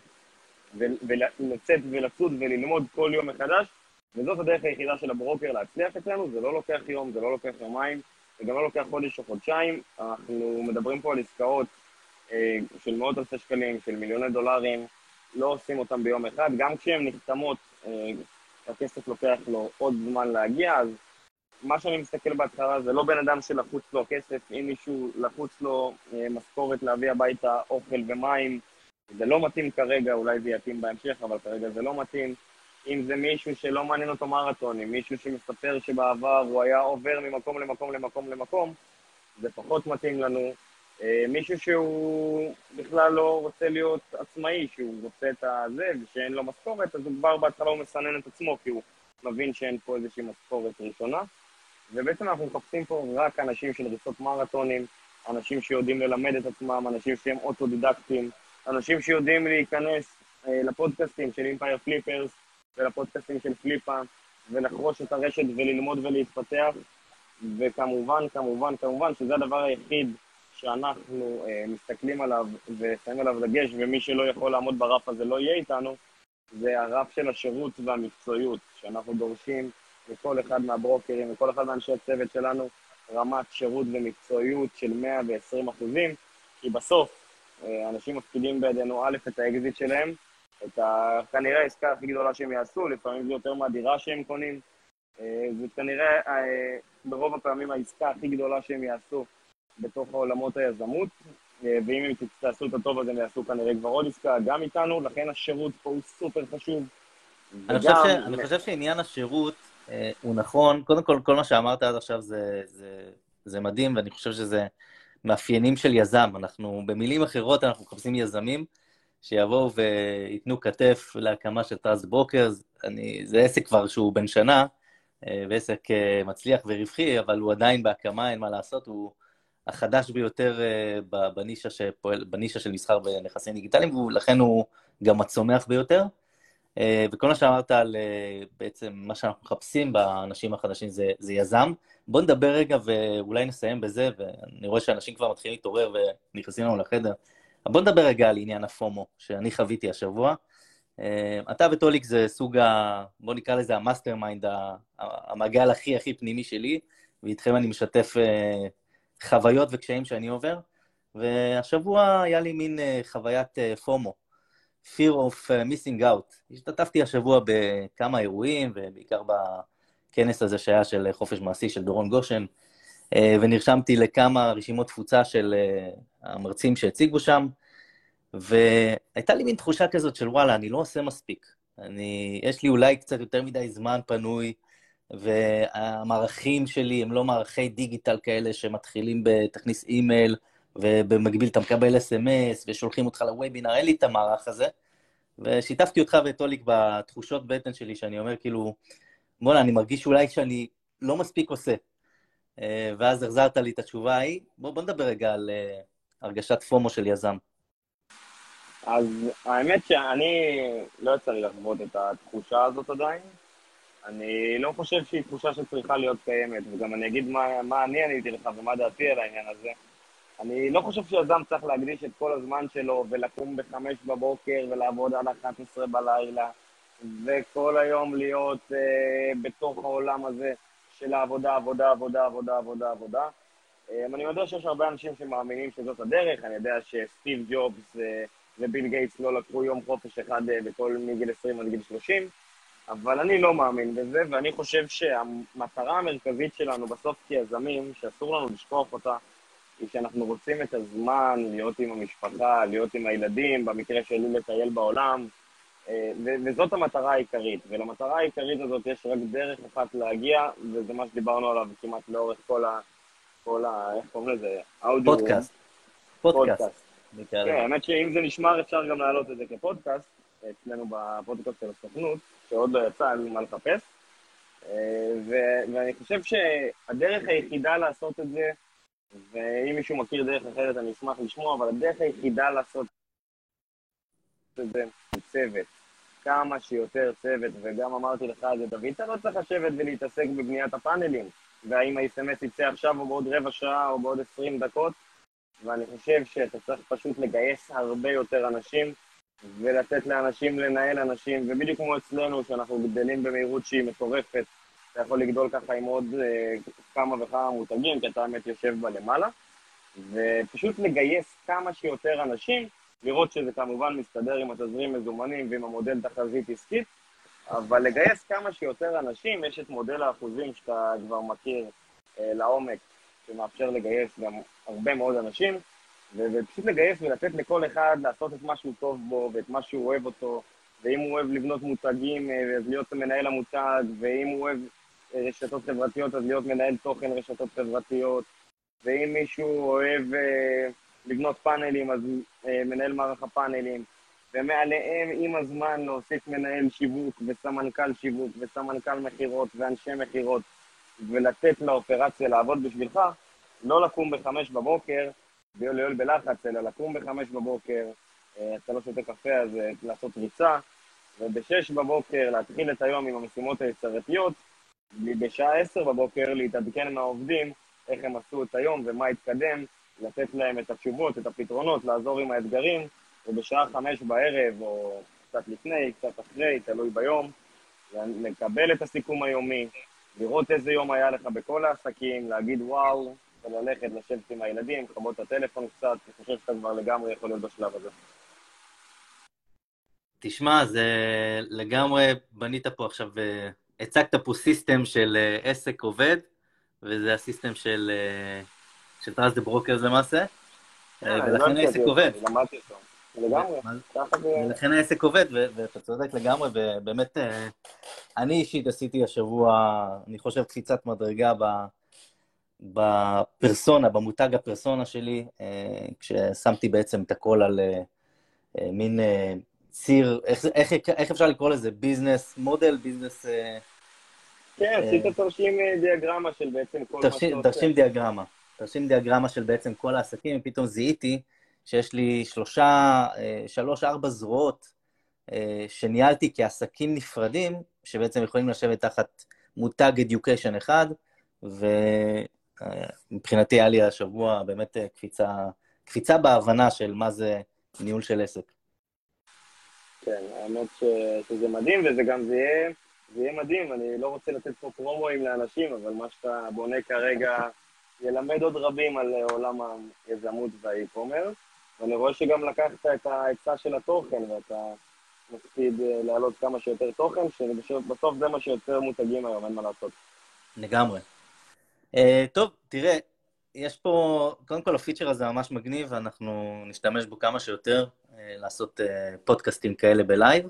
S2: ולצאת ולצוד וללמוד כל יום מחדש, וזאת הדרך היחידה של הברוקר להצליח אצלנו, זה לא לוקח יום, זה לא לוקח יומיים, זה גם לא לוקח חודש או חודשיים, אנחנו מדברים פה על עסקאות אה, של מאות אלפי שקלים, של מיליוני דולרים, לא עושים אותם ביום אחד. גם כשהן נחתמות, אה, הכסף לוקח לו עוד זמן להגיע, אז מה שאני מסתכל בהתחלה זה לא בן אדם שלחוץ לו כסף, אם מישהו לחוץ לו אה, משכורת להביא הביתה אוכל ומים, זה לא מתאים כרגע, אולי זה יתאים בהמשך, אבל כרגע זה לא מתאים. אם זה מישהו שלא מעניין אותו מרתונים, מישהו שמספר שבעבר הוא היה עובר ממקום למקום למקום למקום, זה פחות מתאים לנו. אה, מישהו שהוא בכלל לא רוצה להיות עצמאי, שהוא רוצה את הזה ושאין לו משכורת, אז הוא כבר בהתחלה הוא מסנן את עצמו, כי הוא מבין שאין פה איזושהי משכורת ראשונה. ובעצם אנחנו מחפשים פה רק אנשים של ריצות מרתונים, אנשים שיודעים ללמד את עצמם, אנשים שהם אוטודידקטים, אנשים שיודעים להיכנס אה, לפודקאסטים של אימפייר פליפרס ולפודקאסטים של פליפה, ולחרוש את הרשת וללמוד ולהתפתח, וכמובן, כמובן, כמובן, שזה הדבר היחיד שאנחנו אה, מסתכלים עליו ושמים עליו דגש, ומי שלא יכול לעמוד ברף הזה לא יהיה איתנו, זה הרף של השירות והמקצועיות, שאנחנו דורשים מכל אחד מהברוקרים, מכל אחד מאנשי הצוות שלנו, רמת שירות ומקצועיות של 120 אחוזים, כי בסוף אה, אנשים מפקידים בידינו א', את האקזיט שלהם, את ה... כנראה העסקה הכי גדולה שהם יעשו, לפעמים זה יותר מהדירה שהם קונים. אה, זה כנראה ברוב הפעמים העסקה הכי גדולה שהם יעשו בתוך עולמות היזמות, ואם הם יעשו את זה טוב אז הם יעשו כנראה כבר עוד עסקה גם איתנו, לכן השירות פה הוא סופר חשוב.
S1: אני, וגם... חושב, ש... אני חושב שעניין השירות אה, הוא נכון. קודם כל, כל מה שאמרת עד עכשיו זה, זה, זה מדהים, ואני חושב שזה מאפיינים של יזם. אנחנו, במילים אחרות, אנחנו מחפשים יזמים שיבואו וייתנו כתף להקמה של Trust Brokers. זה עסק כבר שהוא בן שנה, אה, ועסק אה, מצליח ורווחי, אבל הוא עדיין בהקמה, אין מה לעשות, הוא החדש ביותר בנישה, שפועל, בנישה של מסחר בנכסים דיגיטליים, ולכן הוא גם הצומח ביותר. אה, וכל מה שאמרת על אה, בעצם מה שאנחנו מחפשים באנשים החדשים זה, זה יזם. בוא נדבר רגע ואולי נסיים בזה, ואני רואה שאנשים כבר מתחילים להתעורר ונכנסים לנו לחדר. בוא נדבר רגע על עניין ה FOMO שאני חוויתי השבוע. אה, אתה וטוליק זה סוג ה... בוא נקרא לזה ה mastermind, המעגל הכי הכי פנימי שלי, ואיתכם אני משתף חוויות וקשיים שאני עובר. והשבוע היה לי מין חוויית פומו. fear of missing out. השתתפתי השבוע בכמה אירועים, ובעיקר בכנס הזה שהיה של חופש מעשי של דורון גושן, ונרשמתי לכמה רשימות תפוצה של uh, המרצים שהציגו שם, והייתה לי מין תחושה כזאת של וואלה, אני לא עושה מספיק. אני, יש לי אולי קצת יותר מדי זמן פנוי, והמערכים שלי הם לא מערכי דיגיטל כאלה שמתחילים בתכניס אימייל, ובמקביל אתה מקבל אס.אם.אס, ושולחים אותך לוובינר, אין לי את המערך הזה. ושיתפתי אותך ואת טוליק בתחושות בטן שלי, שאני אומר כאילו, בוא'נה, אני מרגיש אולי שאני לא מספיק עושה. אה, ואז החזרת לי את התשובה ההיא. בוא, בוא נדבר רגע על uh, הרגשת פומו של יזם.
S2: אז האמת שאני לא יצא לי לחוות את התחושה הזאת עדיין. אני לא חושב שהיא תחושה שצריכה להיות קיימת, וגם אני אגיד מה, מה אני עניתי לך ומה דעתי על העניין הזה. אני לא חושב שיזם צריך להקדיש את כל הזמן שלו ולקום בחמש בבוקר ולעבוד עד 11 בלילה וכל היום להיות אה, בתוך העולם הזה של העבודה, עבודה, עבודה, עבודה, עבודה, עבודה. אה, אני יודע שיש הרבה אנשים שמאמינים שזאת הדרך, אני יודע שסטיב ג'ובס אה, וביל גייטס לא לקחו יום חופש אחד אה, בכל מגיל 20 עד גיל 30, אבל אני לא מאמין בזה, ואני חושב שהמטרה המרכזית שלנו בסוף כיזמים, שאסור לנו לשכוח אותה, היא שאנחנו רוצים את הזמן להיות עם המשפחה, להיות עם הילדים, במקרה שלי לטייל בעולם, וזאת המטרה העיקרית. ולמטרה העיקרית הזאת יש רק דרך אחת להגיע, וזה מה שדיברנו עליו כמעט לאורך כל ה... כל ה... איך קוראים לזה?
S1: אודיו. פודקאסט. פודקאסט.
S2: כן, האמת שאם זה נשמר אפשר גם להעלות את זה כפודקאסט, אצלנו בפודקאסט של הסוכנות, שעוד לא יצא, אין לי מה לחפש. אה, ואני חושב שהדרך היחידה לעשות את זה, ואם מישהו מכיר דרך אחרת אני אשמח לשמוע, אבל הדרך היחידה לעשות את זה הוא צוות. כמה שיותר צוות, וגם אמרתי לך את זה, דוד, אתה לא צריך לשבת ולהתעסק בבניית הפאנלים, והאם ה-SMS יצא עכשיו או בעוד רבע שעה או בעוד 20 דקות, ואני חושב שאתה צריך פשוט לגייס הרבה יותר אנשים, ולתת לאנשים לנהל אנשים, ובדיוק כמו אצלנו, שאנחנו גדלים במהירות שהיא מטורפת, אתה יכול לגדול ככה עם עוד אה, כמה וכמה מותגים, כי אתה באמת יושב בה למעלה, ופשוט לגייס כמה שיותר אנשים, לראות שזה כמובן מסתדר עם התזרים מזומנים ועם המודל תחזית עסקית, אבל לגייס כמה שיותר אנשים, יש את מודל האחוזים שאתה כבר מכיר אה, לעומק, שמאפשר לגייס גם הרבה מאוד אנשים, ופשוט לגייס ולתת לכל אחד לעשות את מה שהוא טוב בו ואת מה שהוא אוהב אותו, ואם הוא אוהב לבנות מותגים, אה, אז להיות מנהל המותג, ואם הוא אוהב רשתות חברתיות, אז להיות מנהל תוכן רשתות חברתיות, ואם מישהו אוהב אה, לבנות פאנלים, אז אה, מנהל מערך הפאנלים, ומעליהם עם הזמן להוסיף מנהל שיווק וסמנכ"ל שיווק וסמנכ"ל מכירות ואנשי מכירות, ולתת לאופרציה לעבוד בשבילך, לא לקום בחמש בבוקר ויול בלחץ, אלא לקום בחמש בבוקר, אה, אתה לא שותה קפה, אז אה, לעשות ריצה, ובשש בבוקר להתחיל את היום עם המשימות היצירתיות, בשעה עשר בבוקר להתעדכן מהעובדים איך הם עשו את היום ומה התקדם, לתת להם את התשובות, את הפתרונות, לעזור עם האתגרים, ובשעה חמש בערב, או קצת לפני, קצת אחרי, תלוי ביום, לקבל את הסיכום היומי, לראות איזה יום היה לך בכל העסקים, להגיד וואו, ללכת, לשבת עם הילדים, לכבות את הטלפון קצת, אני חושב שאתה כבר לגמרי יכול להיות בשלב הזה.
S1: תשמע, זה לגמרי, בנית פה עכשיו, אה, הצגת פה system של אה, עסק עובד, וזה ה system של, אה, של Trust the Brokers למעשה, ולכן העסק עובד.
S2: למדתי אותו. לגמרי,
S1: ולכן העסק עובד, ואתה צודק לגמרי, ובאמת, אני אישית עשיתי השבוע, אני חושב, קפיצת מדרגה בפרסונה, במותג הפרסונה שלי, כששמתי בעצם את הכל על מין ציר, איך, איך, איך אפשר לקרוא לזה? ביזנס מודל, ביזנס...
S2: כן, עשית אה, תרשים אה, דיאגרמה של בעצם כל
S1: מה שאתה עושה. תרשים דיאגרמה. תרשים דיאגרמה של בעצם כל העסקים, ופתאום זיהיתי שיש לי שלושה, אה, שלוש, ארבע זרועות שניהלתי כעסקים נפרדים, שבעצם יכולים לשבת תחת מותג אדיוקיישן אחד, ומבחינתי היה לי השבוע באמת קפיצה, קפיצה בהבנה של מה זה ניהול של עסק.
S2: כן, האמת ש... שזה מדהים, וזה גם, זה יהיה, זה יהיה מדהים, אני לא רוצה לתת פה פרומואים לאנשים, אבל מה שאתה בונה כרגע ילמד עוד רבים על עולם היזמות והאי-קומר, ואני רואה שגם לקחת את העצה של התוכן, ואתה מקפיד אה, להעלות כמה שיותר תוכן, שבסוף זה מה שיוצר מותגים היום, אין מה לעשות.
S1: לגמרי. אה, טוב, תראה, יש פה, קודם כל הפיצ'ר הזה ממש מגניב, ואנחנו נשתמש בו כמה שיותר. אה, לעשות אה, פודקאסטים כאלה ב live.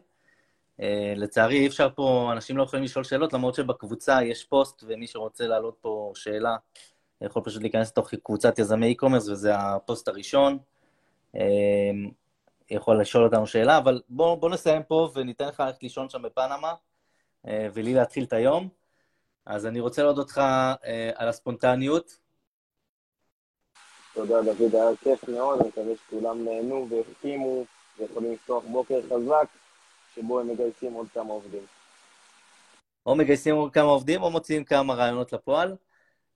S1: אה, לצערי אי אפשר פה, אנשים לא יכולים לשאול שאלות, למרות שבקבוצה יש פוסט, ומי שרוצה להעלות פה שאלה, יכול פשוט להיכנס לתוך קבוצת יזמי e-commerce, וזה הפוסט הראשון. יכול לשאול אותנו שאלה, אבל בואו בוא נסיים פה וניתן לך ללכת לישון שם בפנמה, ולי להתחיל את היום. אז אני רוצה להודות לך על הספונטניות,
S2: תודה דוד, היה כיף מאוד, אני מקווה שכולם נהנו והחכימו ויכולים לפתוח בוקר חזק, שבו הם מגייסים עוד כמה עובדים.
S1: או מגייסים עוד כמה עובדים או מוציאים כמה רעיונות לפועל.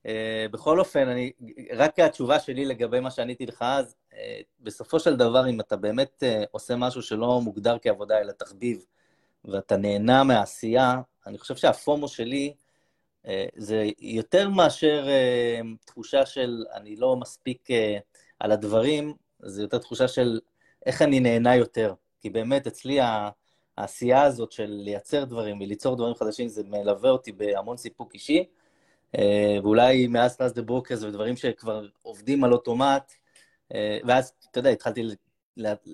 S1: Uh, בכל אופן, אני, רק התשובה שלי לגבי מה שעניתי לך אז, uh, בסופו של דבר, אם אתה באמת uh, עושה משהו שלא מוגדר כעבודה אלא תחביב, ואתה נהנה מהעשייה, אני חושב שהפומו שלי אה, זה יותר מאשר אה, תחושה של אני לא מספיק אה, על הדברים, זה יותר תחושה של איך אני נהנה יותר. כי באמת אצלי העשייה הזאת של לייצר דברים וליצור דברים חדשים, זה מלווה אותי בהמון סיפוק אישי. ואולי מאז Trust the Brokers ודברים שכבר עובדים על אוטומט, ואז, אתה יודע, התחלתי,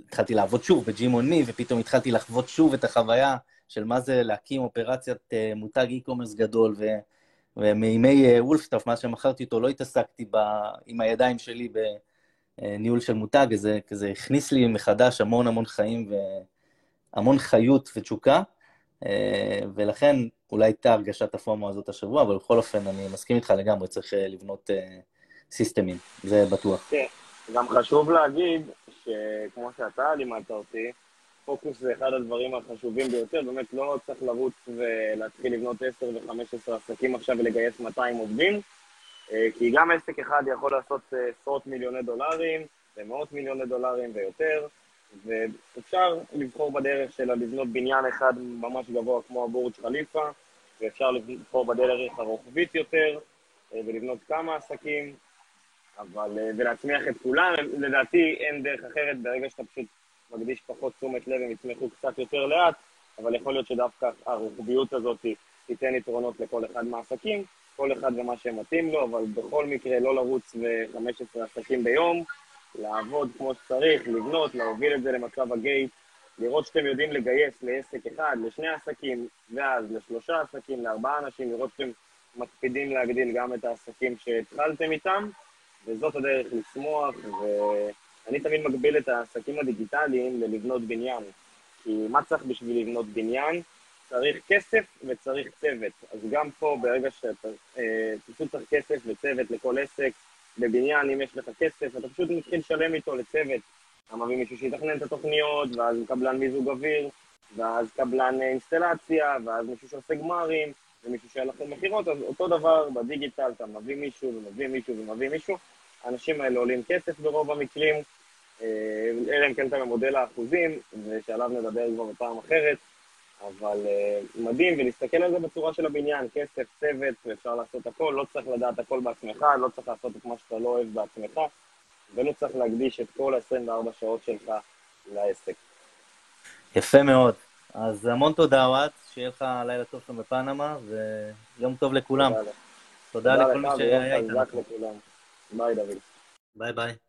S1: התחלתי לעבוד שוב בג'ימון ופתאום התחלתי לחוות שוב את החוויה של מה זה להקים אופרציית מותג e-commerce גדול, ו... ומימי וולפסטאפ, מאז שמכרתי אותו, לא התעסקתי ב, עם הידיים שלי בניהול של מותג, זה כזה הכניס לי מחדש המון המון חיים והמון חיות ותשוקה, אה, ולכן אולי הייתה הרגשת הפומו הזאת השבוע, אבל בכל אופן, אני מסכים איתך לגמרי, צריך אה, לבנות אה, סיסטמים, זה בטוח.
S2: כן, גם חשוב להגיד, שכמו שאתה לימדת אותי, פוקוס זה אחד הדברים החשובים ביותר, באמת לא צריך לרוץ ולהתחיל לבנות 10 ו-15 עסקים עכשיו ולגייס 200 עובדים, אה, כי גם עסק אחד יכול לעשות אה, עשרות מיליוני דולרים ומאות מיליוני דולרים ויותר, ואפשר לבחור בדרך של לבנות בניין אחד ממש גבוה כמו הבורג' חליפה, ואפשר לבחור בדרך הרוחבית יותר אה, ולבנות כמה עסקים, אבל, ולהצמיח את כולם, לדעתי אין דרך אחרת ברגע שאתה פשוט מקדיש פחות תשומת לב, הם יצמחו קצת יותר לאט, אבל יכול להיות שדווקא הרוחביות הזאת תיתן יתרונות לכל אחד מהעסקים, כל אחד ומה שמתאים לו, אבל בכל מקרה לא לרוץ ב-15 עסקים ביום, לעבוד כמו שצריך, לבנות, להוביל את זה למצב הגייט, לראות שאתם יודעים לגייס לעסק אחד, לשני עסקים, ואז לשלושה עסקים, לארבעה אנשים, לראות שאתם מקפידים להגדיל גם את העסקים שהתחלתם איתם, וזאת הדרך לצמוח, ו... אני תמיד מגביל את העסקים הדיגיטליים ללבנות בניין. כי מה צריך בשביל לבנות בניין? צריך כסף וצריך צוות. אז גם פה, ברגע שאתה אה, פשוט צריך כסף וצוות לכל עסק, בבניין, אם יש לך כסף, אתה פשוט מתחיל לשלם איתו לצוות. אתה מביא מישהו שיתכנן את התוכניות, ואז קבלן מיזוג אוויר, ואז קבלן אינסטלציה, ואז מישהו שעושה גמרים, ומישהו שהיה לכם מכירות, אז אותו דבר בדיגיטל, אתה מביא מישהו ומביא מישהו ומביא מישהו. האנשים האלה עולים כסף ברוב המקרים, אה, אלא אם כן אתה במודל האחוזים, ושעליו נדבר כבר בפעם אחרת. אבל אה, מדהים, ולהסתכל על זה בצורה של הבניין, כסף, צוות, ואפשר לעשות הכל, לא צריך לדעת הכל בעצמך, לא צריך לעשות את מה שאתה לא אוהב בעצמך, ולא צריך להקדיש את כל ה-24 שעות שלך לעסק.
S1: יפה מאוד. אז המון תודה, אוהד, שיהיה לך לילה טוב שם בפנמה, ויום טוב לכולם. תודה, תודה לכל מי שהיה איתנו.
S2: ביי, דוד.
S1: ביי ביי.